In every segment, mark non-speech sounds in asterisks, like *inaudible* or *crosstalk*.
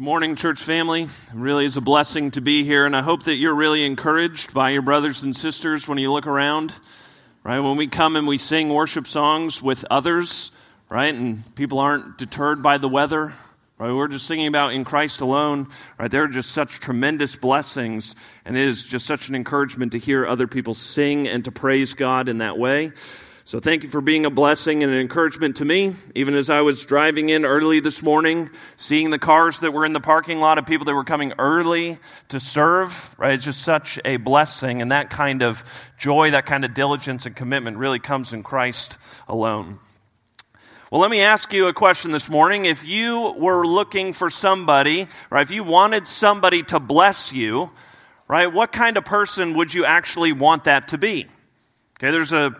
Good morning, church family. It really is a blessing to be here, and I hope that you're really encouraged by your brothers and sisters when you look around. Right? When we come and we sing worship songs with others, right? And people aren't deterred by the weather. Right? We're just singing about in Christ alone. Right? There are just such tremendous blessings, and it is just such an encouragement to hear other people sing and to praise God in that way. So thank you for being a blessing and an encouragement to me. Even as I was driving in early this morning, seeing the cars that were in the parking lot of people that were coming early to serve, right? It's just such a blessing. And that kind of joy, that kind of diligence and commitment really comes in Christ alone. Well, let me ask you a question this morning. If you were looking for somebody, right, if you wanted somebody to bless you, right, what kind of person would you actually want that to be? Okay, there's a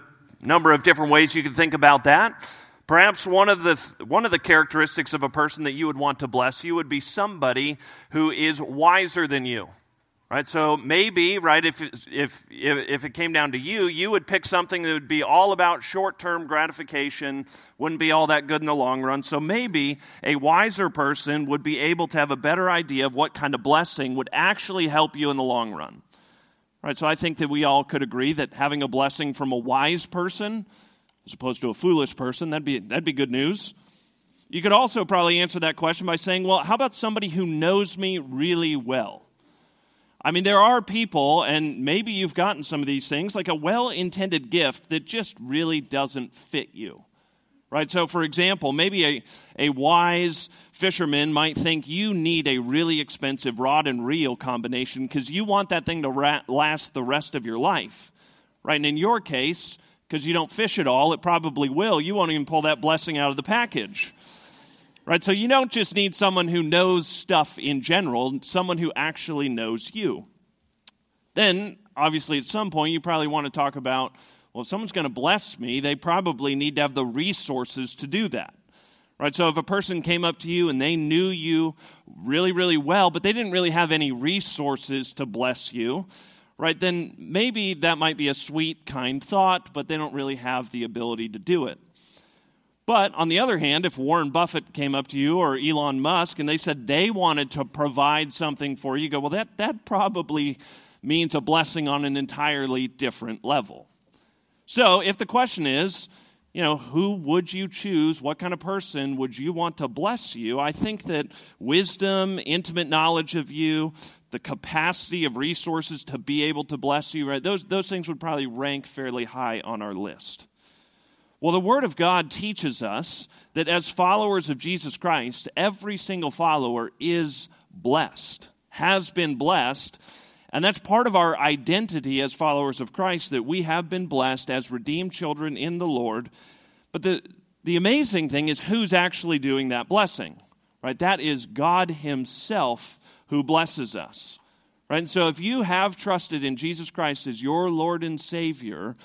number of different ways you can think about that. Perhaps one of the one of the characteristics of a person that you would want to bless you would be somebody who is wiser than you. Right? So maybe, right, if if if it came down to you, you would pick something that would be all about short-term gratification, wouldn't be all that good in the long run. So maybe a wiser person would be able to have a better idea of what kind of blessing would actually help you in the long run. Right, so I think that we all could agree that having a blessing from a wise person as opposed to a foolish person, that'd be, that'd be good news. You could also probably answer that question by saying, well, how about somebody who knows me really well? I mean, there are people, and maybe you've gotten some of these things, like a well intended gift that just really doesn't fit you right? So, for example, maybe a, a wise fisherman might think you need a really expensive rod and reel combination because you want that thing to ra- last the rest of your life, right? And in your case, because you don't fish at all, it probably will. You won't even pull that blessing out of the package. Right? So you don't just need someone who knows stuff in general, someone who actually knows you. Then, obviously, at some point, you probably want to talk about well, if someone's going to bless me, they probably need to have the resources to do that. Right? So if a person came up to you and they knew you really, really well, but they didn't really have any resources to bless you, right, then maybe that might be a sweet, kind thought, but they don't really have the ability to do it. But on the other hand, if Warren Buffett came up to you or Elon Musk and they said they wanted to provide something for you, you go, well, that, that probably means a blessing on an entirely different level. So, if the question is, you know, who would you choose? What kind of person would you want to bless you? I think that wisdom, intimate knowledge of you, the capacity of resources to be able to bless you, right? Those, those things would probably rank fairly high on our list. Well, the Word of God teaches us that as followers of Jesus Christ, every single follower is blessed, has been blessed, and that's part of our identity as followers of Christ that we have been blessed as redeemed children in the Lord. But the, the amazing thing is who's actually doing that blessing, right? That is God Himself who blesses us. Right? And so if you have trusted in Jesus Christ as your Lord and Savior,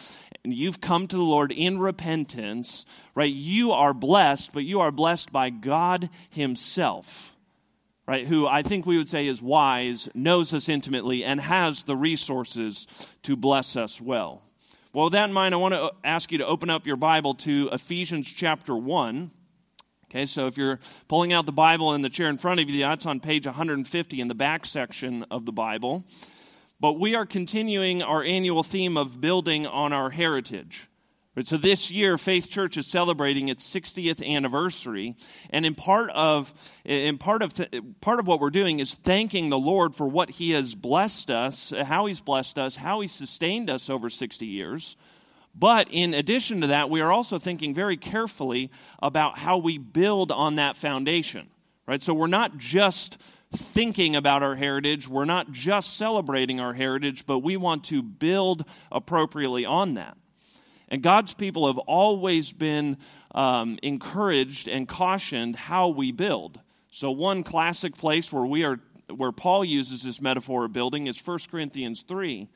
and you've come to the Lord in repentance, right, you are blessed, but you are blessed by God Himself right, who I think we would say is wise, knows us intimately, and has the resources to bless us well. Well, with that in mind, I want to ask you to open up your Bible to Ephesians chapter 1. Okay, so if you're pulling out the Bible in the chair in front of you, that's on page 150 in the back section of the Bible. But we are continuing our annual theme of building on our heritage. So this year, Faith Church is celebrating its 60th anniversary, and in part of in part of part of what we're doing is thanking the Lord for what He has blessed us, how He's blessed us, how He sustained us over 60 years. But in addition to that, we are also thinking very carefully about how we build on that foundation. Right? So we're not just thinking about our heritage, we're not just celebrating our heritage, but we want to build appropriately on that. And God's people have always been um, encouraged and cautioned how we build. So, one classic place where we are, where Paul uses this metaphor of building is 1 Corinthians 3,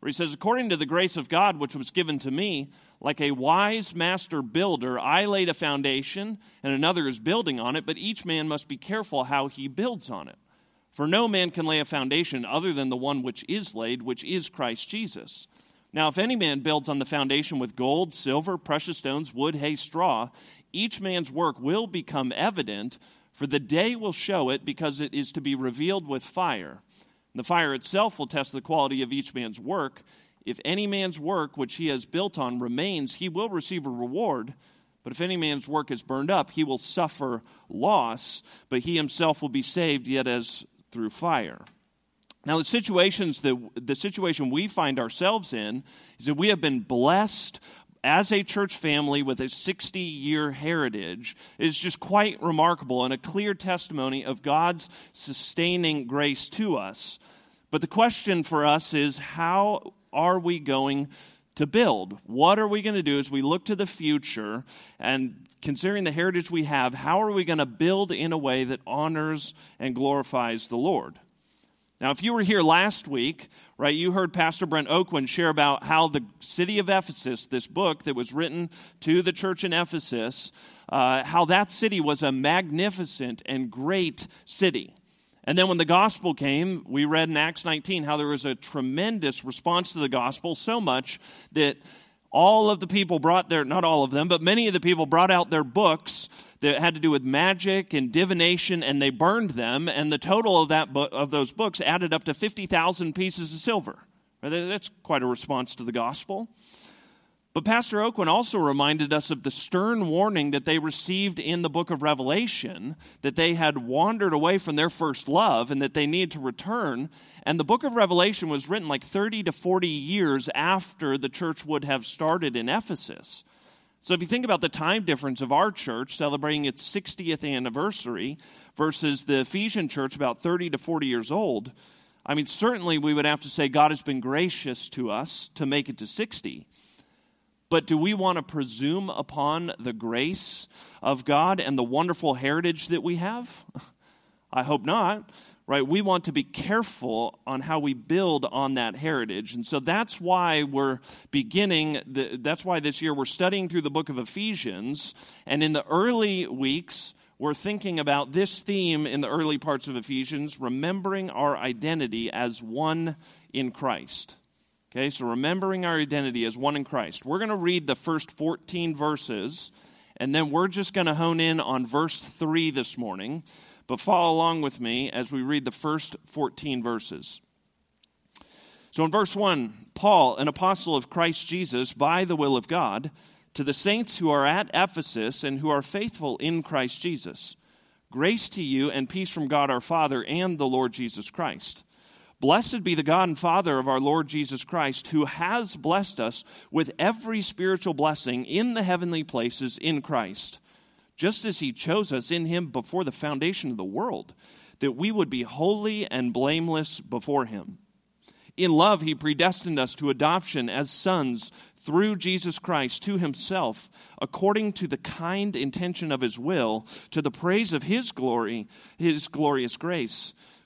where he says, According to the grace of God which was given to me, like a wise master builder, I laid a foundation, and another is building on it, but each man must be careful how he builds on it. For no man can lay a foundation other than the one which is laid, which is Christ Jesus. Now, if any man builds on the foundation with gold, silver, precious stones, wood, hay, straw, each man's work will become evident, For the day will show it because it is to be revealed with fire. The fire itself will test the quality of each man's work. If any man's work which he has built on remains, he will receive a reward. But if any man's work is burned up, he will suffer loss, but he himself will be saved, yet as through fire. Now, the situations that the situation we find ourselves in is that we have been blessed as a church family with a 60 year heritage is just quite remarkable and a clear testimony of God's sustaining grace to us. But the question for us is how are we going to build? What are we going to do as we look to the future and considering the heritage we have, how are we going to build in a way that honors and glorifies the Lord? Now, if you were here last week, right, you heard Pastor Brent Oakwood share about how the city of Ephesus, this book that was written to the church in Ephesus, uh, how that city was a magnificent and great city. And then when the gospel came, we read in Acts 19 how there was a tremendous response to the gospel, so much that all of the people brought their, not all of them, but many of the people brought out their books that had to do with magic and divination, and they burned them. And the total of, that of those books added up to 50,000 pieces of silver. That's quite a response to the gospel. But Pastor Oakwood also reminded us of the stern warning that they received in the book of Revelation that they had wandered away from their first love and that they needed to return. And the book of Revelation was written like 30 to 40 years after the church would have started in Ephesus. So if you think about the time difference of our church celebrating its 60th anniversary versus the Ephesian church about 30 to 40 years old, I mean, certainly we would have to say God has been gracious to us to make it to 60. But do we want to presume upon the grace of God and the wonderful heritage that we have? *laughs* I hope not right? We want to be careful on how we build on that heritage. And so that's why we're beginning, the, that's why this year we're studying through the book of Ephesians. And in the early weeks, we're thinking about this theme in the early parts of Ephesians, remembering our identity as one in Christ. Okay, so remembering our identity as one in Christ. We're going to read the first 14 verses, and then we're just going to hone in on verse 3 this morning. But follow along with me as we read the first 14 verses. So in verse 1, Paul, an apostle of Christ Jesus, by the will of God, to the saints who are at Ephesus and who are faithful in Christ Jesus, grace to you and peace from God our Father and the Lord Jesus Christ. Blessed be the God and Father of our Lord Jesus Christ, who has blessed us with every spiritual blessing in the heavenly places in Christ just as he chose us in him before the foundation of the world, that we would be holy and blameless before him. In love, he predestined us to adoption as sons through Jesus Christ to himself, according to the kind intention of his will, to the praise of his glory, his glorious grace,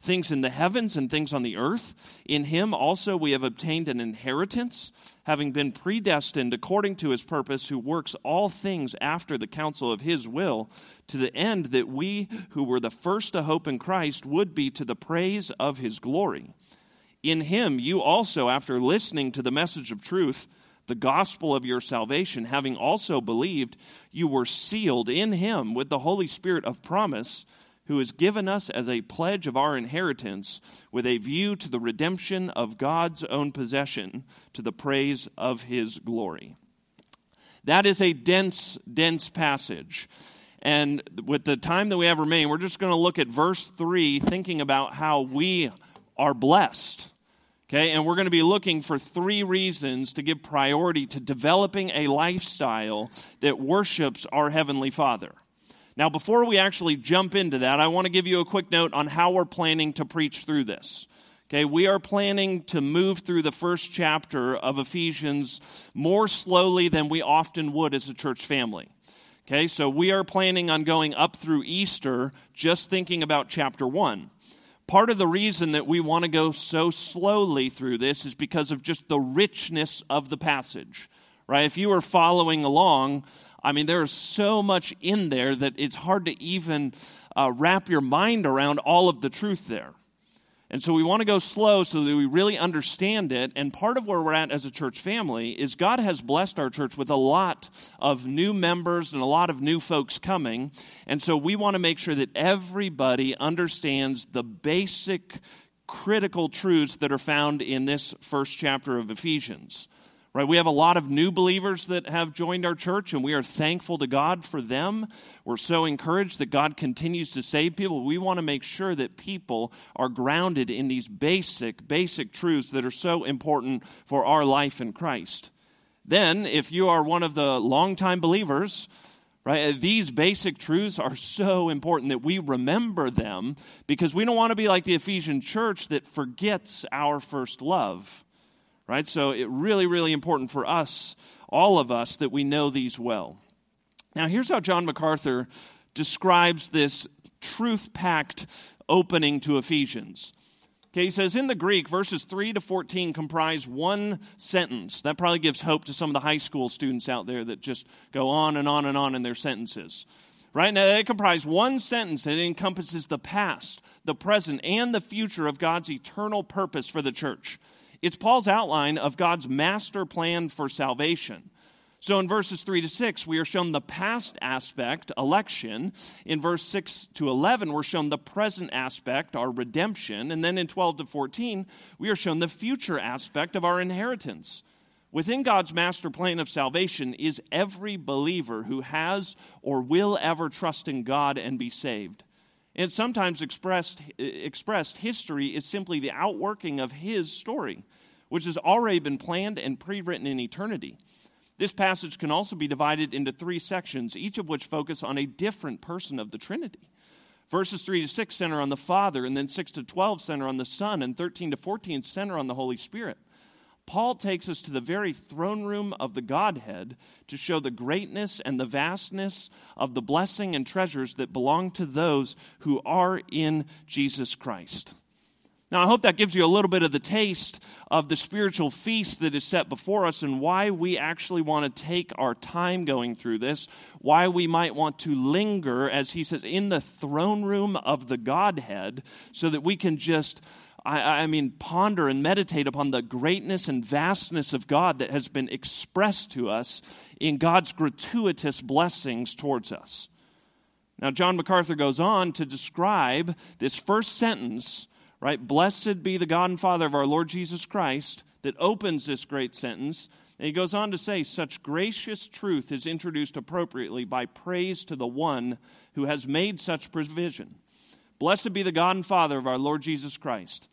things in the heavens and things on the earth. In him also we have obtained an inheritance, having been predestined according to his purpose, who works all things after the counsel of his will, to the end that we who were the first to hope in Christ would be to the praise of his glory. In him you also, after listening to the message of truth, the gospel of your salvation, having also believed, you were sealed in him with the Holy Spirit of promise who has given us as a pledge of our inheritance with a view to the redemption of God's own possession to the praise of his glory. That is a dense, dense passage. And with the time that we have remaining, we're just going to look at verse 3, thinking about how we are blessed. Okay, and we're going to be looking for three reasons to give priority to developing a lifestyle that worships our Heavenly Father. Now, before we actually jump into that, I want to give you a quick note on how we're planning to preach through this. Okay, we are planning to move through the first chapter of Ephesians more slowly than we often would as a church family. Okay, so we are planning on going up through Easter just thinking about chapter 1. Part of the reason that we want to go so slowly through this is because of just the richness of the passage, right? If you are following along, I mean, there is so much in there that it's hard to even uh, wrap your mind around all of the truth there. And so we want to go slow so that we really understand it. And part of where we're at as a church family is God has blessed our church with a lot of new members and a lot of new folks coming. And so we want to make sure that everybody understands the basic critical truths that are found in this first chapter of Ephesians right? We have a lot of new believers that have joined our church and we are thankful to god for them. We're so encouraged that god continues to save people. We want to make sure that people are grounded in these basic basic truths that are so important for our life in christ. Then if you are one of the longtime believers right these basic truths are so important that we remember them because we don't want to be like the ephesian church that forgets our first love right? So it really, really important for us, all of us, that we know these well. Now, here's how John MacArthur describes this truth packed opening to Ephesians. Okay, he says in the Greek, verses 3 to 14 comprise one sentence. That probably gives hope to some of the high school students out there that just go on and on and on in their sentences. Right now, they comprise one sentence that encompasses the past, the present, and the future of God's eternal purpose for the church. It's Paul's outline of God's master plan for salvation. So in verses 3 to 6, we are shown the past aspect, election. In verse 6 to 11, we're shown the present aspect, our redemption. And then in 12 to 14, we are shown the future aspect of our inheritance. Within God's master plan of salvation is every believer who has or will ever trust in God and be saved. And sometimes expressed, expressed, history is simply the outworking of his story, which has already been planned and pre written in eternity. This passage can also be divided into three sections, each of which focus on a different person of the Trinity. Verses 3 to 6 center on the Father, and then 6 to 12 center on the Son, and 13 to 14 center on the Holy Spirit. Paul takes us to the very throne room of the Godhead to show the greatness and the vastness of the blessing and treasures that belong to those who are in Jesus Christ. Now, I hope that gives you a little bit of the taste of the spiritual feast that is set before us and why we actually want to take our time going through this, why we might want to linger, as he says, in the throne room of the Godhead, so that we can just I, I, mean, ponder and meditate upon the greatness and vastness of God that has been expressed to us in God's gratuitous blessings towards us. Now, John MacArthur goes on to describe this first sentence, right? Blessed be the God and Father of our Lord Jesus Christ, that opens this great sentence. And he goes on to say, such gracious truth is introduced appropriately by praise to the one who has made such provision. Blessed be the God and Father of our Lord Jesus Christ.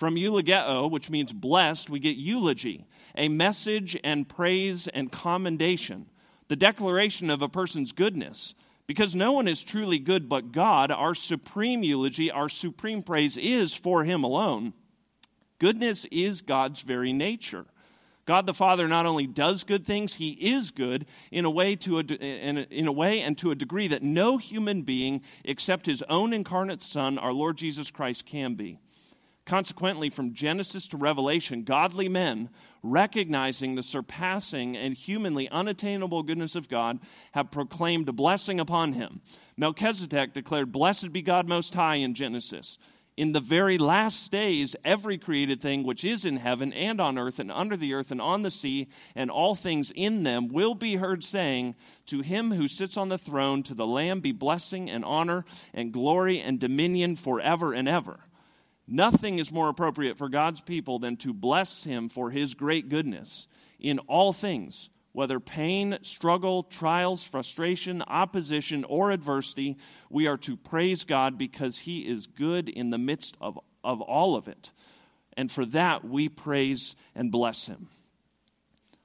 From eulogeo, which means blessed, we get eulogy, a message and praise and commendation, the declaration of a person's goodness. Because no one is truly good but God, our supreme eulogy, our supreme praise is for Him alone. Goodness is God's very nature. God the Father not only does good things, he is good in a way to a, in a, in a way and to a degree that no human being except his own incarnate son, our Lord Jesus Christ can be. Consequently, from Genesis to Revelation, godly men, recognizing the surpassing and humanly unattainable goodness of God, have proclaimed a blessing upon him. Melchizedek declared, Blessed be God Most High in Genesis in the very last days, every created thing which is in heaven and on earth and under the earth and on the sea and all things in them will be heard saying, To him who sits on the throne, to the Lamb be blessing and honor and glory and dominion forever and ever. Nothing is more appropriate for God's people than to bless him for his great goodness in all things whether pain, struggle, trials, frustration, opposition, or adversity, we are to praise God because He is good in the midst of, of all of it. And for that, we praise and bless Him.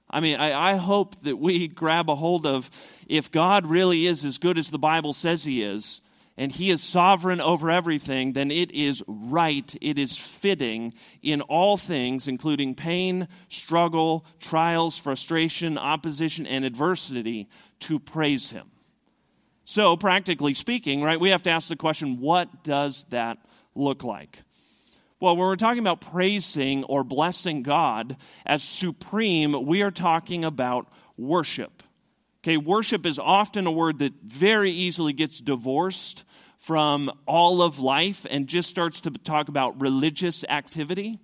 I mean, I, I hope that we grab a hold of if God really is as good as the Bible says He is, and he is sovereign over everything, then it is right, it is fitting in all things, including pain, struggle, trials, frustration, opposition, and adversity, to praise him. So, practically speaking, right, we have to ask the question what does that look like? Well, when we're talking about praising or blessing God as supreme, we are talking about worship. Okay, worship is often a word that very easily gets divorced from all of life and just starts to talk about religious activity.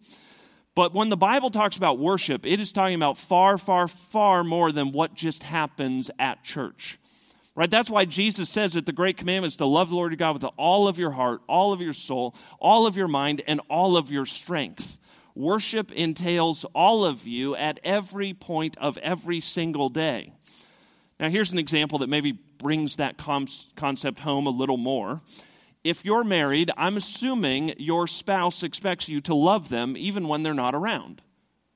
But when the Bible talks about worship, it is talking about far, far, far more than what just happens at church. Right? That's why Jesus says that the great commandment is to love the Lord your God with all of your heart, all of your soul, all of your mind, and all of your strength. Worship entails all of you at every point of every single day. Now, here's an example that maybe brings that concept home a little more. If you're married, I'm assuming your spouse expects you to love them even when they're not around.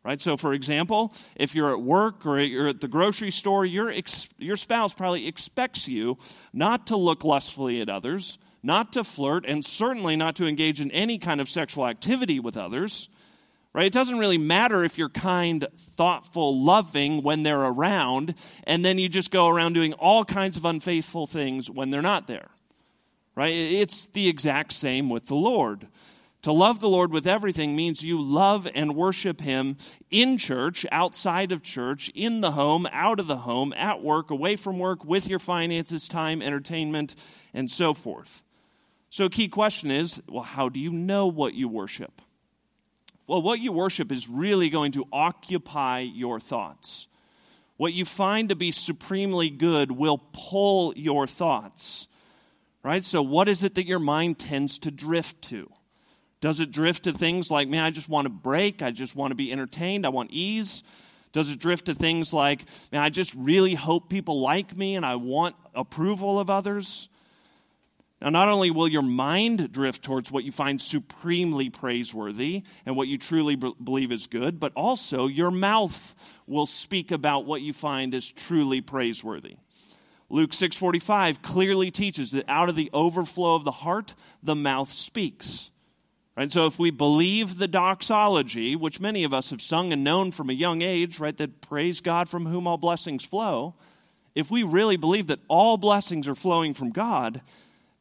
Right? So, for example, if you're at work or you're at the grocery store, your, ex- your spouse probably expects you not to look lustfully at others, not to flirt, and certainly not to engage in any kind of sexual activity with others. Right? It doesn't really matter if you're kind, thoughtful, loving when they're around, and then you just go around doing all kinds of unfaithful things when they're not there. Right? It's the exact same with the Lord. To love the Lord with everything means you love and worship Him in church, outside of church, in the home, out of the home, at work, away from work, with your finances, time, entertainment, and so forth. So, a key question is well, how do you know what you worship? Well, what you worship is really going to occupy your thoughts. What you find to be supremely good will pull your thoughts, right? So, what is it that your mind tends to drift to? Does it drift to things like, man, I just want to break, I just want to be entertained, I want ease? Does it drift to things like, man, I just really hope people like me and I want approval of others? Now, not only will your mind drift towards what you find supremely praiseworthy and what you truly b- believe is good, but also your mouth will speak about what you find is truly praiseworthy. Luke 6:45 clearly teaches that out of the overflow of the heart the mouth speaks. Right? So if we believe the doxology, which many of us have sung and known from a young age, right, that praise God from whom all blessings flow, if we really believe that all blessings are flowing from God,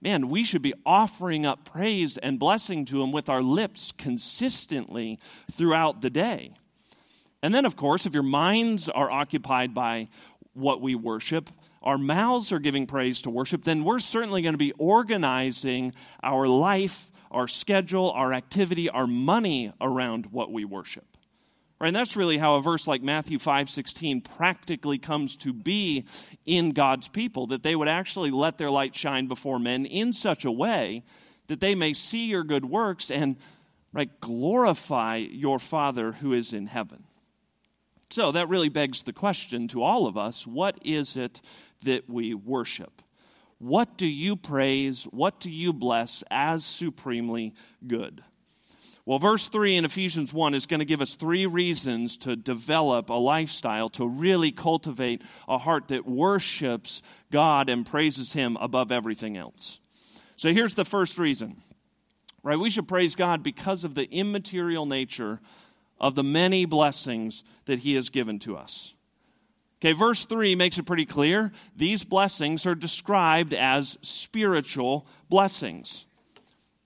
man, we should be offering up praise and blessing to Him with our lips consistently throughout the day. And then, of course, if your minds are occupied by what we worship, our mouths are giving praise to worship, then we're certainly going to be organizing our life our schedule, our activity, our money around what we worship. Right? And that's really how a verse like Matthew 5:16 practically comes to be in God's people that they would actually let their light shine before men in such a way that they may see your good works and right glorify your Father who is in heaven. So that really begs the question to all of us, what is it that we worship? What do you praise? What do you bless as supremely good? Well, verse 3 in Ephesians 1 is going to give us three reasons to develop a lifestyle, to really cultivate a heart that worships God and praises Him above everything else. So here's the first reason, right? We should praise God because of the immaterial nature of the many blessings that He has given to us. Okay, verse 3 makes it pretty clear. These blessings are described as spiritual blessings.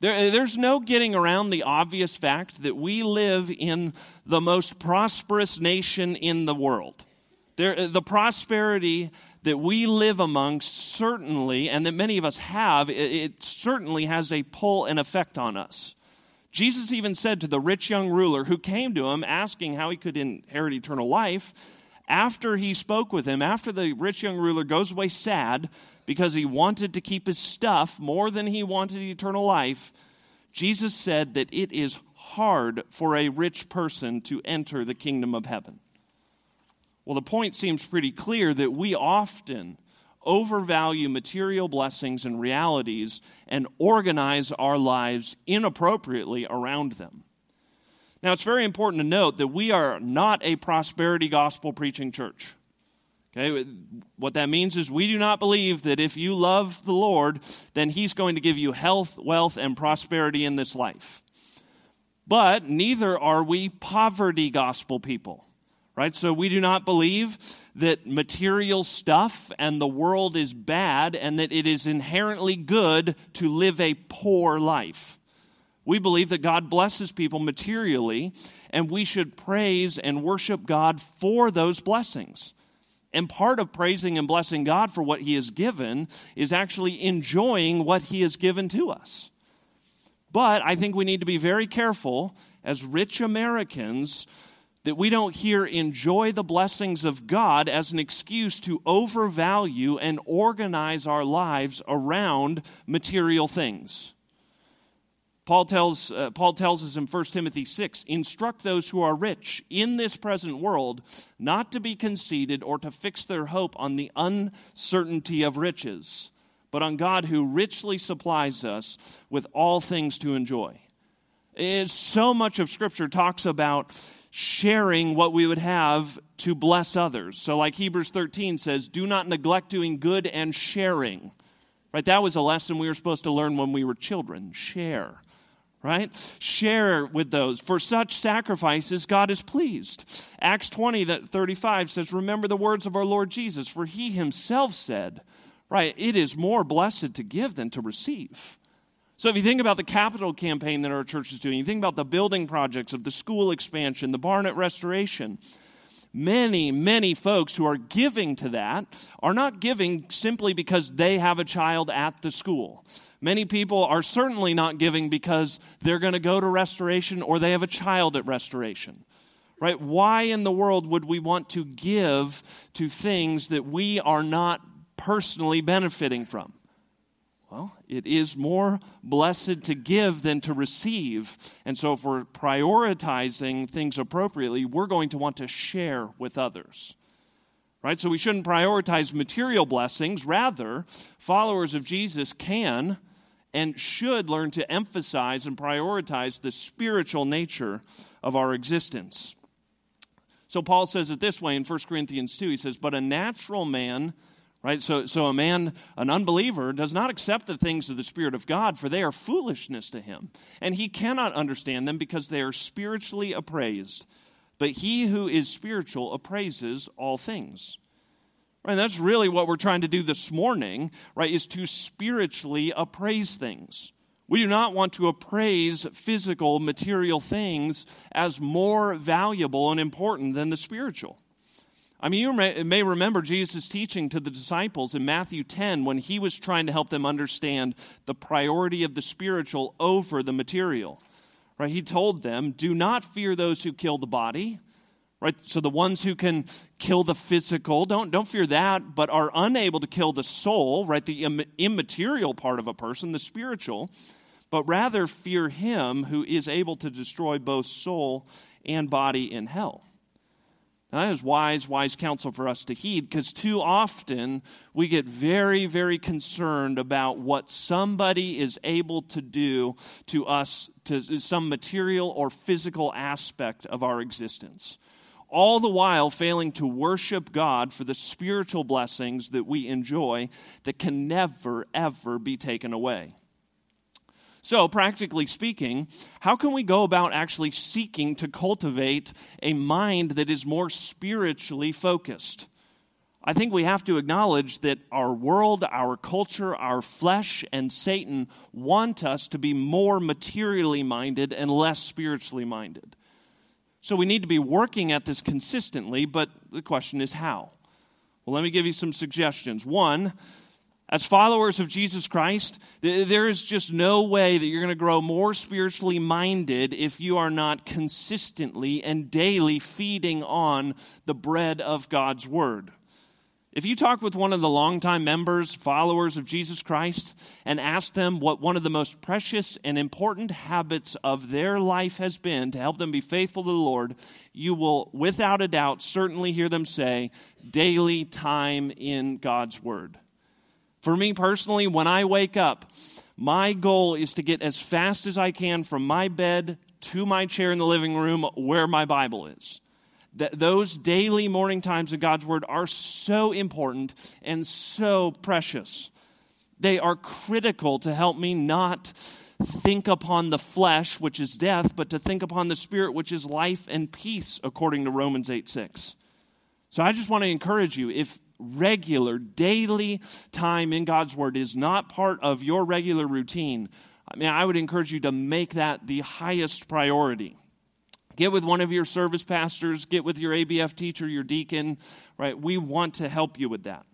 There, there's no getting around the obvious fact that we live in the most prosperous nation in the world. There, the prosperity that we live amongst certainly, and that many of us have, it, it certainly has a pull and effect on us. Jesus even said to the rich young ruler who came to him asking how he could inherit eternal life, after he spoke with him, after the rich young ruler goes away sad because he wanted to keep his stuff more than he wanted eternal life, Jesus said that it is hard for a rich person to enter the kingdom of heaven. Well, the point seems pretty clear that we often overvalue material blessings and realities and organize our lives inappropriately around them. Now, it's very important to note that we are not a prosperity gospel preaching church. Okay, what that means is we do not believe that if you love the Lord, then He's going to give you health, wealth, and prosperity in this life. But neither are we poverty gospel people. right? So we do not believe that material stuff and the world is bad and that it is inherently good to live a poor life. We believe that God blesses people materially, and we should praise and worship God for those blessings. And part of praising and blessing God for what He has given is actually enjoying what He has given to us. But I think we need to be very careful as rich Americans that we don't here enjoy the blessings of God as an excuse to overvalue and organize our lives around material things. Paul tells, uh, Paul tells us in 1 Timothy 6 instruct those who are rich in this present world not to be conceited or to fix their hope on the uncertainty of riches, but on God who richly supplies us with all things to enjoy. It's so much of Scripture talks about sharing what we would have to bless others. So, like Hebrews 13 says, do not neglect doing good and sharing. Right? That was a lesson we were supposed to learn when we were children. Share right? Share with those. For such sacrifices, God is pleased. Acts 20, that 35 says, Remember the words of our Lord Jesus, for he himself said, right, it is more blessed to give than to receive. So if you think about the capital campaign that our church is doing, you think about the building projects of the school expansion, the Barnett restoration, many, many folks who are giving to that are not giving simply because they have a child at the school. Many people are certainly not giving because they're going to go to restoration or they have a child at restoration. Right? Why in the world would we want to give to things that we are not personally benefiting from? Well, it is more blessed to give than to receive. And so, if we're prioritizing things appropriately, we're going to want to share with others. Right? So, we shouldn't prioritize material blessings. Rather, followers of Jesus can and should learn to emphasize and prioritize the spiritual nature of our existence. So Paul says it this way in 1 Corinthians 2. He says, But a natural man, right? So, so a man, an unbeliever, does not accept the things of the Spirit of God, for they are foolishness to him. And he cannot understand them because they are spiritually appraised. But he who is spiritual appraises all things. And that's really what we're trying to do this morning, right, is to spiritually appraise things. We do not want to appraise physical, material things as more valuable and important than the spiritual. I mean, you may remember Jesus' teaching to the disciples in Matthew 10 when he was trying to help them understand the priority of the spiritual over the material. Right? He told them, Do not fear those who kill the body, right so the ones who can kill the physical don't don't fear that but are unable to kill the soul right the Im- immaterial part of a person the spiritual but rather fear him who is able to destroy both soul and body in hell now, that is wise, wise counsel for us to heed because too often we get very, very concerned about what somebody is able to do to us, to some material or physical aspect of our existence all the while failing to worship God for the spiritual blessings that we enjoy that can never, ever be taken away. So, practically speaking, how can we go about actually seeking to cultivate a mind that is more spiritually focused? I think we have to acknowledge that our world, our culture, our flesh, and Satan want us to be more materially minded and less spiritually minded. So we need to be working at this consistently, but the question is how? Well, let me give you some suggestions. One, as followers of Jesus Christ, there is just no way that you're going to grow more spiritually minded if you are not consistently and daily feeding on the bread of God's Word. If you talk with one of the longtime members, followers of Jesus Christ, and ask them what one of the most precious and important habits of their life has been to help them be faithful to the Lord, you will, without a doubt, certainly hear them say, daily time in God's Word. For me personally, when I wake up, my goal is to get as fast as I can from my bed to my chair in the living room where my Bible is that those daily morning times of God's Word are so important and so precious. They are critical to help me not think upon the flesh, which is death, but to think upon the spirit, which is life and peace, according to Romans 8 6. So I just want to encourage you if regular, daily time in God's Word is not part of your regular routine, I mean, I would encourage you to make that the highest priority. Get with one of your service pastors, get with your ABF teacher, your deacon, right? We want to help you with that.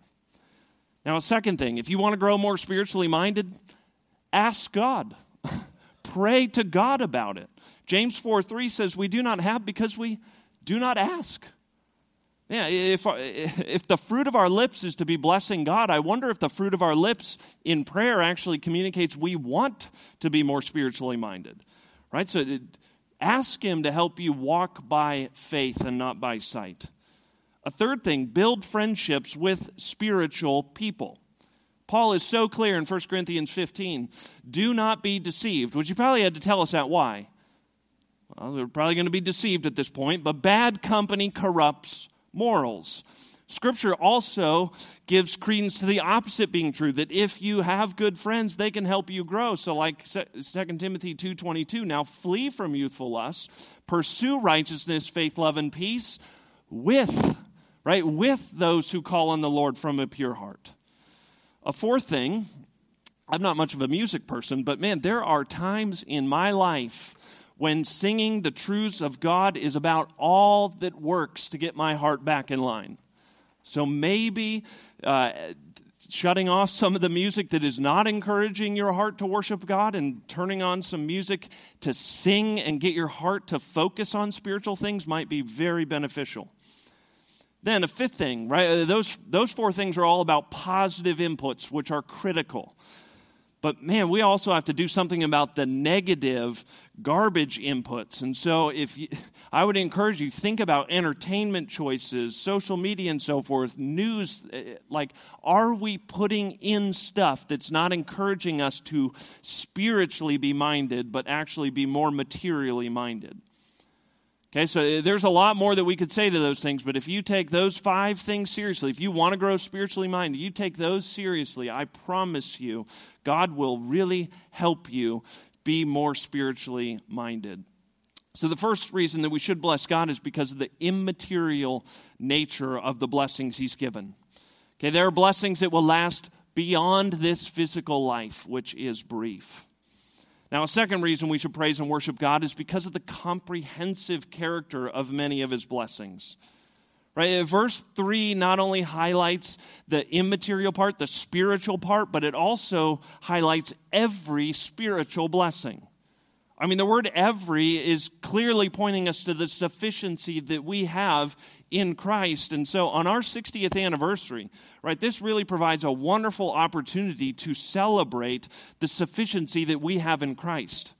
Now, a second thing, if you want to grow more spiritually minded, ask God. *laughs* Pray to God about it. James 4 3 says, We do not have because we do not ask. Yeah, if, uh, if the fruit of our lips is to be blessing God, I wonder if the fruit of our lips in prayer actually communicates we want to be more spiritually minded. Right? So ask Him to help you walk by faith and not by sight. A third thing, build friendships with spiritual people. Paul is so clear in 1 Corinthians 15 do not be deceived, which you probably had to tell us that why. Well, they're probably going to be deceived at this point, but bad company corrupts morals. Scripture also gives credence to the opposite being true that if you have good friends they can help you grow. So like 2 Timothy 2:22 now flee from youthful lusts, pursue righteousness, faith, love and peace with right with those who call on the Lord from a pure heart. A fourth thing, I'm not much of a music person, but man, there are times in my life when singing the truths of God is about all that works to get my heart back in line. So maybe uh, shutting off some of the music that is not encouraging your heart to worship God and turning on some music to sing and get your heart to focus on spiritual things might be very beneficial. Then a fifth thing, right? Uh, those, those four things are all about positive inputs, which are critical. But man, we also have to do something about the negative garbage inputs. And so if you, I would encourage you think about entertainment choices, social media and so forth, news eh, like are we putting in stuff that's not encouraging us to spiritually be minded but actually be more materially minded? Okay, so uh, there's a lot more that we could say to those things, but if you take those five things seriously, if you want to grow spiritually minded, you take those seriously, I promise you, God will really help you be more spiritually minded. So, the first reason that we should bless God is because of the immaterial nature of the blessings He's given. Okay, there are blessings that will last beyond this physical life, which is brief. Now, a second reason we should praise and worship God is because of the comprehensive character of many of his blessings. Right? Uh, verse 3 not only highlights the immaterial part, the spiritual part, but it also highlights every spiritual blessing. I mean, the word every is clearly pointing us to the sufficiency that we have in Christ. And so on our 60th anniversary, right, this really provides a wonderful opportunity to celebrate the sufficiency that we have in Christ.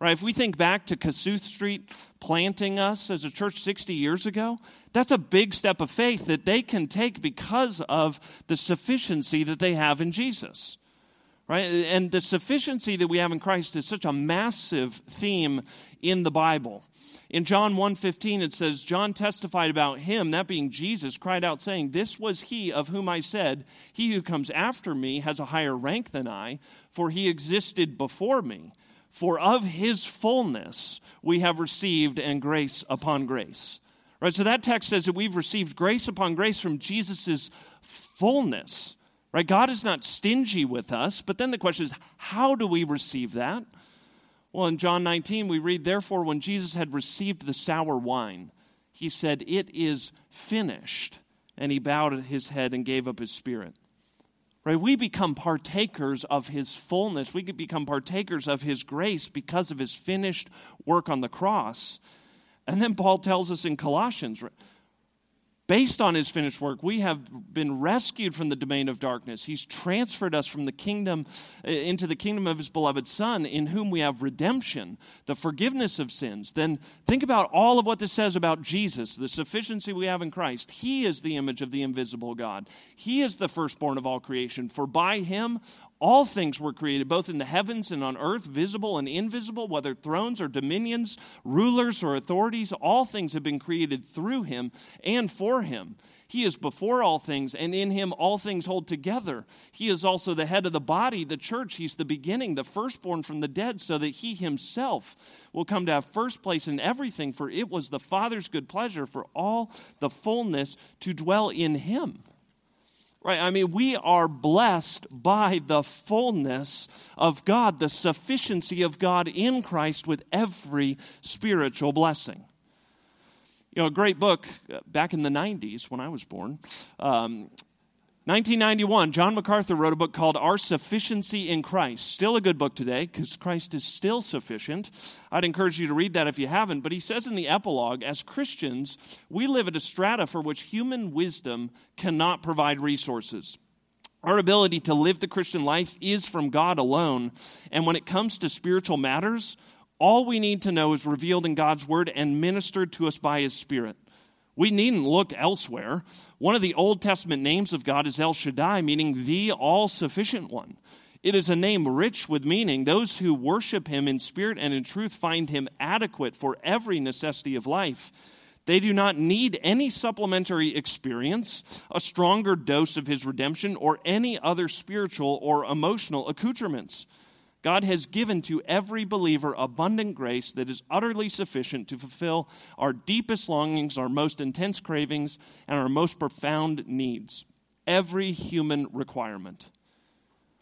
Right? If we think back to Kossuth Street planting us as a church 60 years ago, that's a big step of faith that they can take because of the sufficiency that they have in Jesus right? And the sufficiency that we have in christ is such a massive theme in the bible. In john 1.15 it says john testified about him that being jesus cried out saying this was he of whom i said he who comes after me has a higher rank than i for he existed before me. For of his fullness we have received and grace upon grace right? So that text says that we've received grace upon grace from jesus' fullness Right? God is not stingy with us, but then the question is, how do we receive that? Well, in John 19, we read, Therefore, when Jesus had received the sour wine, he said, It is finished. And he bowed his head and gave up his spirit. Right? We become partakers of his fullness. We could become partakers of his grace because of his finished work on the cross. And then Paul tells us in Colossians, Based on his finished work, we have been rescued from the domain of darkness. He's transferred us from the kingdom into the kingdom of his beloved Son, in whom we have redemption, the forgiveness of sins. Then think about all of what this says about Jesus, the sufficiency we have in Christ. He is the image of the invisible God, He is the firstborn of all creation. For by Him All things were created, both in the heavens and on earth, visible and invisible, whether thrones or dominions, rulers or authorities. All things have been created through him and for him. He is before all things, and in him all things hold together. He is also the head of the body, the church. He's the beginning, the firstborn from the dead, so that he himself will come to have first place in everything. For it was the Father's good pleasure for all the fullness to dwell in him. Right? I mean, we are blessed by the fullness of God, the sufficiency of God in Christ with every spiritual blessing. You know, a great book uh, back in the 90s when I was born. Um, 1991, John MacArthur wrote a book called Our Sufficiency in Christ. Still a good book today because Christ is still sufficient. I'd encourage you to read that if you haven't. But he says in the epilogue as Christians, we live at a strata for which human wisdom cannot provide resources. Our ability to live the Christian life is from God alone. And when it comes to spiritual matters, all we need to know is revealed in God's word and ministered to us by his Spirit. We needn't look elsewhere. One of the Old Testament names of God is El Shaddai, meaning the all sufficient one. It is a name rich with meaning. Those who worship him in spirit and in truth find him adequate for every necessity of life. They do not need any supplementary experience, a stronger dose of his redemption, or any other spiritual or emotional accoutrements. God has given to every believer abundant grace that is utterly sufficient to fulfill our deepest longings, our most intense cravings, and our most profound needs. Every human requirement.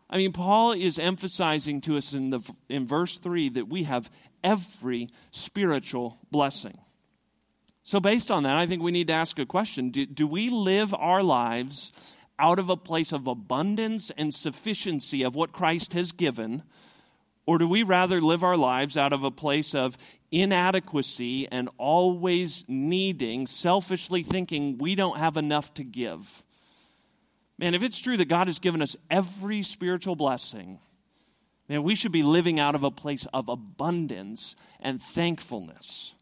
I mean, Paul is emphasizing to us in, the, in verse 3 that we have every spiritual blessing. So, based on that, I think we need to ask a question Do, do we live our lives out of a place of abundance and sufficiency of what Christ has given? Or do we rather live our lives out of a place of inadequacy and always needing, selfishly thinking we don't have enough to give? Man, if it's true that God has given us every spiritual blessing, man, we should be living out of a place of abundance and thankfulness.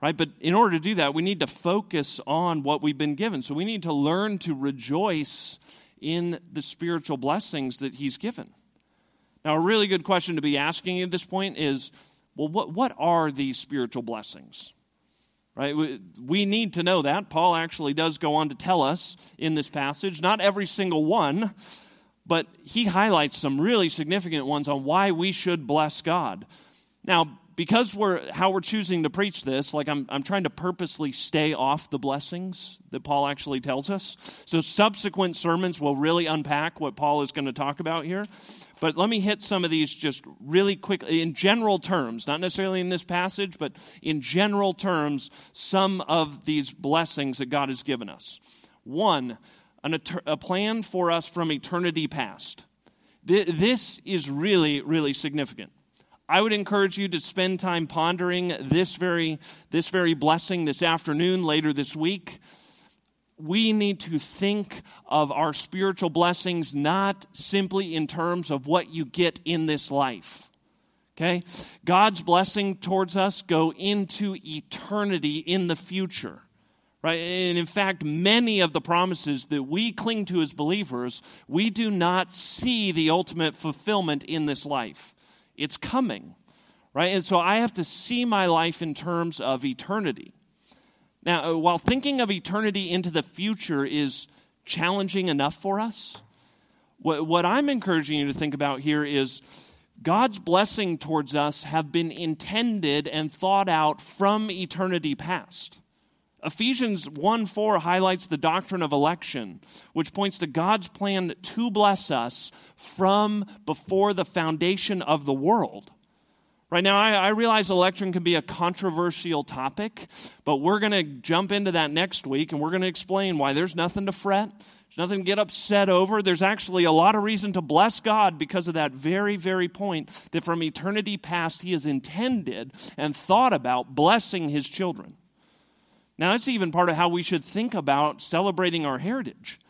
Right? But in order to do that, we need to focus on what we've been given. So we need to learn to rejoice in the spiritual blessings that He's given. Now, a really good question to be asking at this point is well, what, what are these spiritual blessings? Right? We, we need to know that. Paul actually does go on to tell us in this passage, not every single one, but he highlights some really significant ones on why we should bless God. Now, because we're how we're choosing to preach this, like I'm, I'm trying to purposely stay off the blessings that Paul actually tells us. So subsequent sermons will really unpack what Paul is going to talk about here. But let me hit some of these just really quickly in general terms, not necessarily in this passage, but in general terms, some of these blessings that God has given us. One, an, a plan for us from eternity past. This is really, really significant. I would encourage you to spend time pondering this very, this very blessing this afternoon, later this week. We need to think of our spiritual blessings not simply in terms of what you get in this life. Okay? God's blessing towards us go into eternity in the future. Right? And in fact, many of the promises that we cling to as believers, we do not see the ultimate fulfillment in this life. It's coming, right? And so I have to see my life in terms of eternity. Now, uh, while thinking of eternity into the future is challenging enough for us, what, what I'm encouraging you to think about here is God's blessing towards us have been intended and thought out from eternity past. Ephesians 1 4 highlights the doctrine of election, which points to God's plan to bless us from before the foundation of the world. Right now, I, I realize election can be a controversial topic, but we're going to jump into that next week and we're going to explain why there's nothing to fret, there's nothing to get upset over. There's actually a lot of reason to bless God because of that very, very point that from eternity past, He has intended and thought about blessing His children. Now, that's even part of how we should think about celebrating our heritage.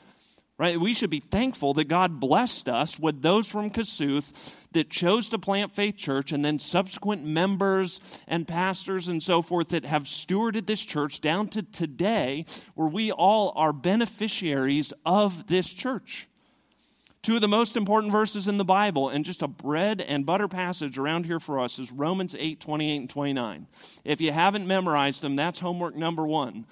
Right? We should be thankful that God blessed us with those from Kossuth that chose to plant Faith Church and then subsequent members and pastors and so forth that have stewarded this church down to today where we all are beneficiaries of this church. Two of the most important verses in the Bible, and just a bread and butter passage around here for us is Romans 8 28 and 29. If you haven't memorized them, that's homework number one,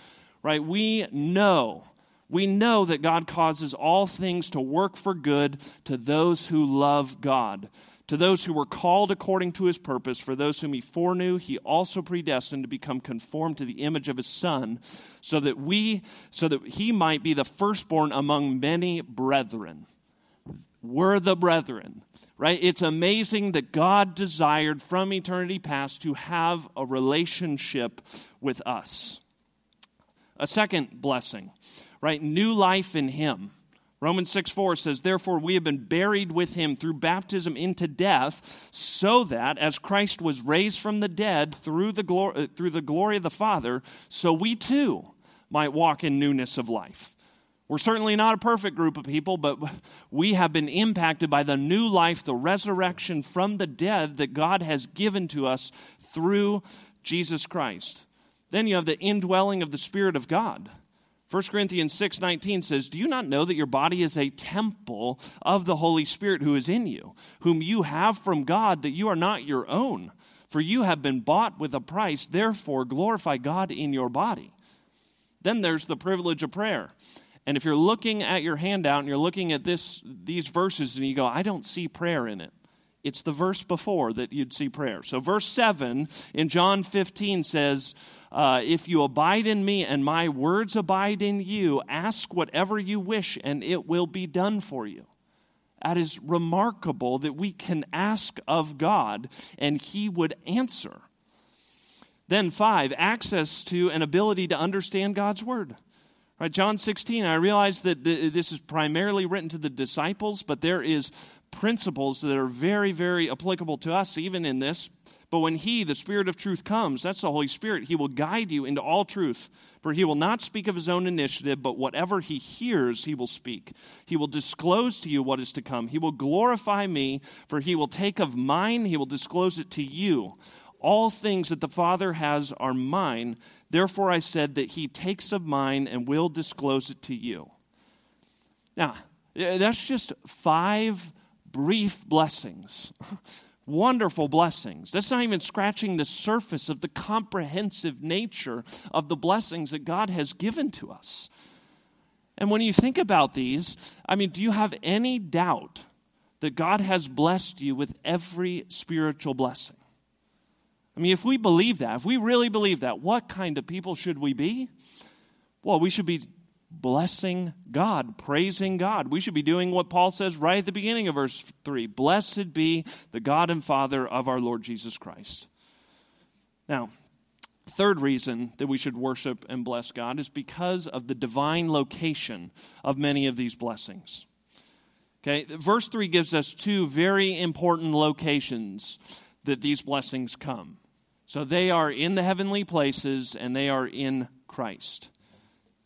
right? We know, we know that God causes all things to work for good to those who love God. To those who were called according to his purpose, for those whom he foreknew, he also predestined to become conformed to the image of his son, so that we, so that he might be the firstborn among many brethren. We're the brethren, right? It's amazing that God desired from eternity past to have a relationship with us. A second blessing, right? New life in him. Romans 6 4 says, Therefore, we have been buried with him through baptism into death, so that as Christ was raised from the dead through the, glory, through the glory of the Father, so we too might walk in newness of life. We're certainly not a perfect group of people, but we have been impacted by the new life, the resurrection from the dead that God has given to us through Jesus Christ. Then you have the indwelling of the Spirit of God. 1 Corinthians 6:19 says, "Do you not know that your body is a temple of the Holy Spirit who is in you, whom you have from God, that you are not your own, for you have been bought with a price, therefore glorify God in your body." Then there's the privilege of prayer. And if you're looking at your handout and you're looking at this these verses and you go, "I don't see prayer in it." It's the verse before that you'd see prayer. So, verse 7 in John 15 says, uh, If you abide in me and my words abide in you, ask whatever you wish and it will be done for you. That is remarkable that we can ask of God and he would answer. Then, five, access to an ability to understand God's word. Right, John 16, I realize that this is primarily written to the disciples, but there is principles that are very, very applicable to us, even in this. But when He, the Spirit of truth, comes, that's the Holy Spirit, He will guide you into all truth. For He will not speak of His own initiative, but whatever He hears, He will speak. He will disclose to you what is to come. He will glorify me, for He will take of mine, He will disclose it to you. All things that the Father has are mine. Therefore, I said that He takes of mine and will disclose it to you. Now, eh, that's just five brief blessings, *laughs* wonderful blessings. That's not even scratching the surface of the comprehensive nature of the blessings that God has given to us. And when you think about these, I mean, do you have any doubt that God has blessed you with every spiritual blessing? I mean, if we believe that, if we really believe that, what kind of people should we be? Well, we should be blessing God, praising God. We should be doing what Paul says right at the beginning of verse 3 Blessed be the God and Father of our Lord Jesus Christ. Now, third reason that we should worship and bless God is because of the divine location of many of these blessings. Okay, verse 3 gives us two very important locations that these blessings come. So they are in the heavenly places and they are in Christ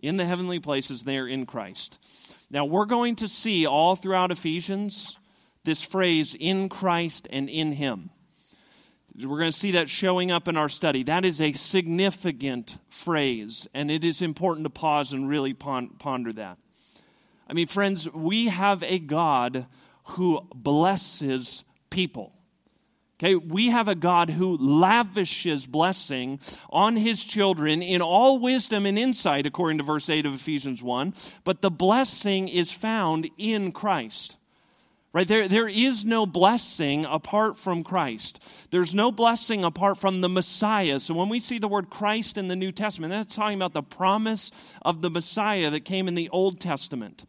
in the heavenly places they are in Christ. Now, we're going to see all throughout Ephesians this phrase, in Christ and in Him. We're going to see that showing up in our study. That is a significant phrase, and it is important to pause and really ponder that. I mean, friends, we have a God who blesses people. Okay, we have a God who lavishes blessing on his children in all wisdom and insight, according to verse 8 of Ephesians 1. But the blessing is found in Christ. Right? There, there is no blessing apart from Christ. There's no blessing apart from the Messiah. So when we see the word Christ in the New Testament, that's talking about the promise of the Messiah that came in the Old Testament.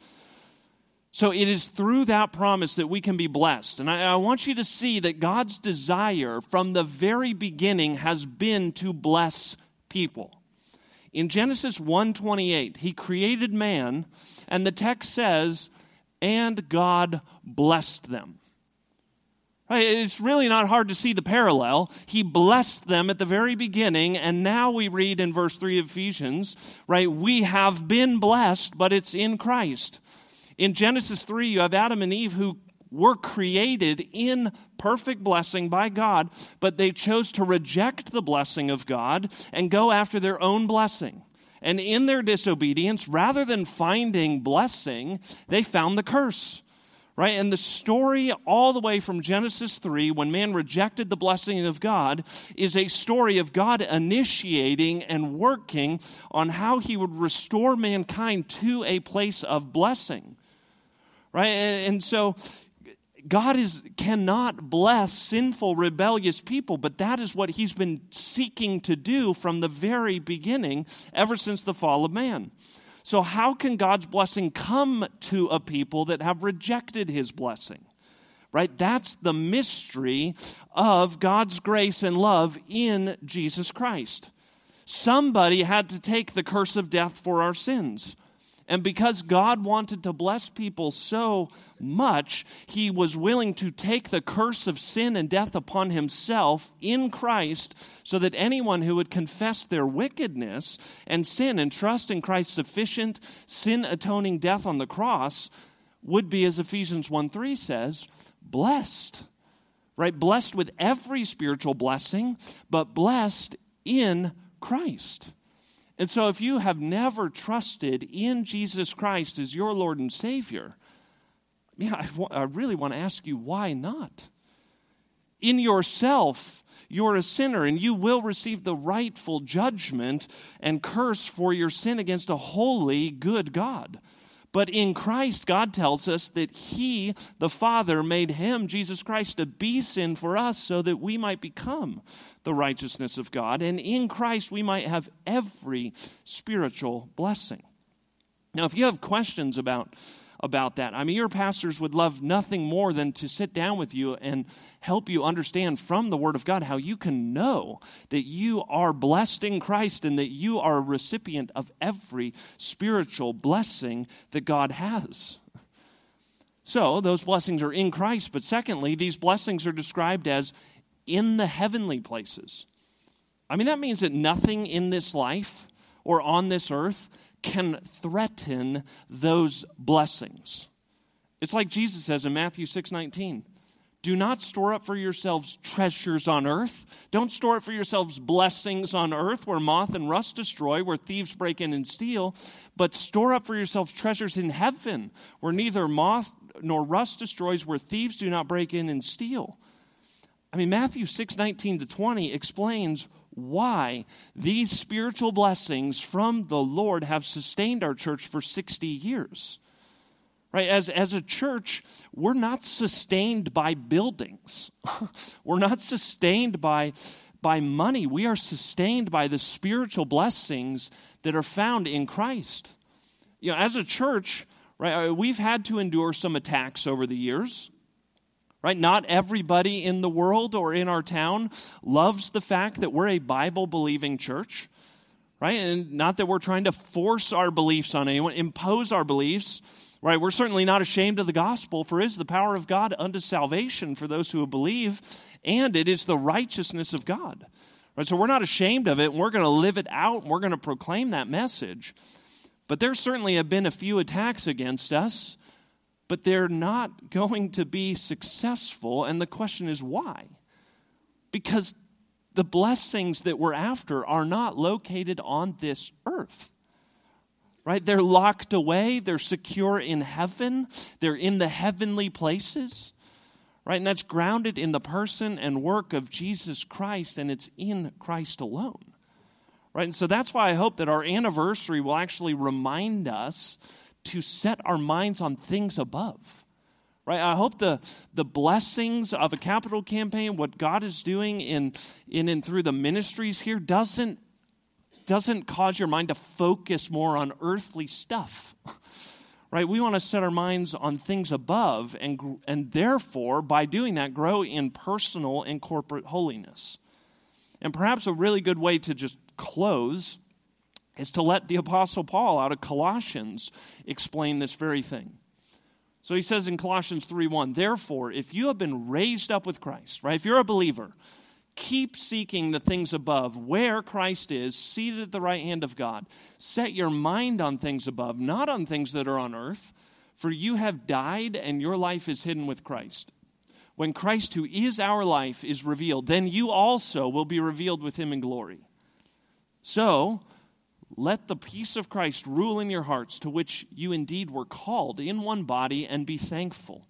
So it is through that promise that we can be blessed. And I, I, want you to see that God's desire from the very beginning has been to bless people. In Genesis 1:28, he created man, and the text says, "And God blessed them." Right? It's really not hard to see the parallel. He blessed them at the very beginning, and now we read in verse 3 of Ephesians, right? We have been blessed, but it's in Christ. In Genesis 3, you have Adam and Eve who were created in perfect blessing by God, but they chose to reject the blessing of God and go after their own blessing. And in their disobedience, rather than finding blessing, they found the curse. right? And the story, all the way from Genesis 3, when man rejected the blessing of God, is a story of God initiating and working on how he would restore mankind to a place of blessing, right? And, and so God is, cannot bless sinful, rebellious people, but that is what he's been seeking to do from the very beginning, ever since the fall of man. So, how can God's blessing come to a people that have rejected his blessing? Right? That's the mystery of God's grace and love in Jesus Christ. Somebody had to take the curse of death for our sins. And because God wanted to bless people so much, he was willing to take the curse of sin and death upon himself in Christ so that anyone who would confess their wickedness and sin and trust in Christ's sufficient sin atoning death on the cross would be, as Ephesians 1 3 says, blessed. Right? Blessed with every spiritual blessing, but blessed in Christ. And so, if you have never trusted in Jesus Christ as your Lord and Savior, yeah, I, w- I really want to ask you why not? In yourself, you're a sinner and you will receive the rightful judgment and curse for your sin against a holy, good God. But in Christ, God tells us that He, the Father, made Him, Jesus Christ, to be sin for us so that we might become the righteousness of God. And in Christ, we might have every spiritual blessing. Now, if you have questions about about that. I mean, your pastors would love nothing more than to sit down with you and help you understand from the Word of God how you can know that you are blessed in Christ and that you are a recipient of every spiritual blessing that God has. So, those blessings are in Christ, but secondly, these blessings are described as in the heavenly places. I mean, that means that nothing in this life or on this earth can threaten those blessings. It's like Jesus says in Matthew 6 19. Do not store up for yourselves treasures on earth. Don't store up for yourselves blessings on earth where moth and rust destroy, where thieves break in and steal, but store up for yourselves treasures in heaven where neither moth nor rust destroys, where thieves do not break in and steal. I mean, Matthew 6 19 to 20 explains why these spiritual blessings from the Lord have sustained our church for 60 years. Right? As, as a church, we're not sustained by buildings. *laughs* we're not sustained by, by money. We are sustained by the spiritual blessings that are found in Christ. You know, as a church, right, uh, we've had to endure some attacks over the years right? Not everybody in the world or in our town loves the fact that we're a Bible believing church, right? And not that we're trying to force our beliefs on anyone, impose our beliefs, right? We're certainly not ashamed of the gospel, for it is the power of God unto salvation for those who believe, and it is the righteousness of God. Right? So we're not ashamed of it, and we're going to live it out, and we're going to proclaim that message. But there certainly have been a few attacks against us but they're not going to be successful. And the question is why? Because the blessings that we're after are not located on this earth. Right? They're locked away, they're secure in heaven, they're in the heavenly places. Right? And that's grounded in the person and work of Jesus Christ, and it's in Christ alone. Right? And so that's why I hope that our anniversary will actually remind us to set our minds on things above. Right? I hope the, the blessings of a capital campaign, what God is doing in, in and through the ministries here, doesn't, doesn't cause your mind to focus more on earthly stuff. *laughs* right? We want to set our minds on things above, and, and therefore, by doing that, grow in personal and corporate holiness. And perhaps a really good way to just close is to let the Apostle Paul out of Colossians explain this very thing. So he says in Colossians 3 1, therefore, if you have been raised up with Christ, right, if you're a believer, keep seeking the things above, where Christ is, seated at the right hand of God. Set your mind on things above, not on things that are on earth, for you have died and your life is hidden with Christ. When Christ, who is our life, is revealed, then you also will be revealed with him in glory. So, let the peace of Christ rule in your hearts, to which you indeed were called in one body, and be thankful.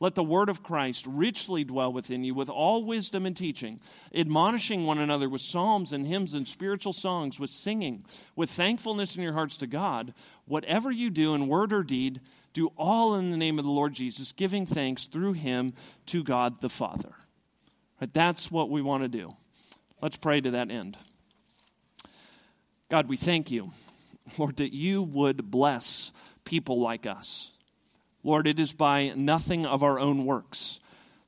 Let the word of Christ richly dwell within you with all wisdom and teaching, admonishing one another with psalms and hymns and spiritual songs, with singing, with thankfulness in your hearts to God. Whatever you do in word or deed, do all in the name of the Lord Jesus, giving thanks through him to God the Father. Right, that's what we want to do. Let's pray to that end. God, we thank you, Lord, that you would bless people like us. Lord, it is by nothing of our own works.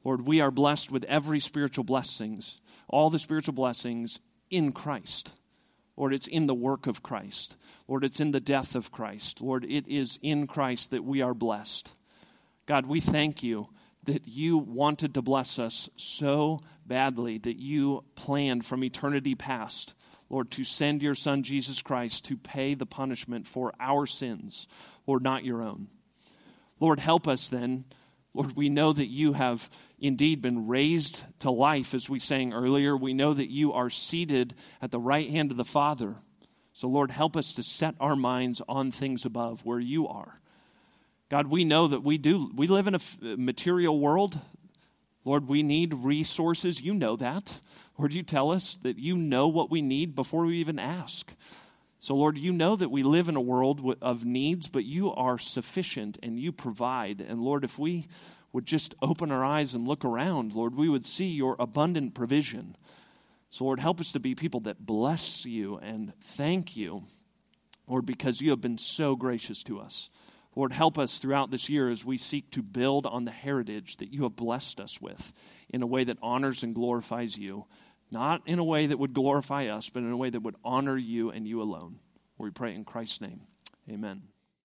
Lord, we are blessed with every spiritual blessings, all the spiritual blessings in Christ. Lord, it's in the work of Christ. Lord, it's in the death of Christ. Lord, it is in Christ that we are blessed. God, we thank you that you wanted to bless us so badly, that you planned from eternity past, Lord, to send your Son Jesus Christ to pay the punishment for our sins, Lord, not your own. Lord, help us then. Lord, we know that you have indeed been raised to life, as we sang earlier. We know that you are seated at the right hand of the Father. So, Lord, help us to set our minds on things above where you are. God, we know that we do. We live in a uh, material world. Lord, we need resources. You know that. Lord, you tell us that you know what we need before we even ask. So, Lord, you know that we live in a world of needs, but you are sufficient and you provide. And, Lord, if we would just open our eyes and look around, Lord, we would see your abundant provision. So, Lord, help us to be people that bless you and thank you, Lord, because you have been so gracious to us. Lord, help us throughout this year as we seek to build on the heritage that you have blessed us with in a way that honors and glorifies you. Not in a way that would glorify us, but in a way that would honor you and you alone. We pray in Christ's name. Amen.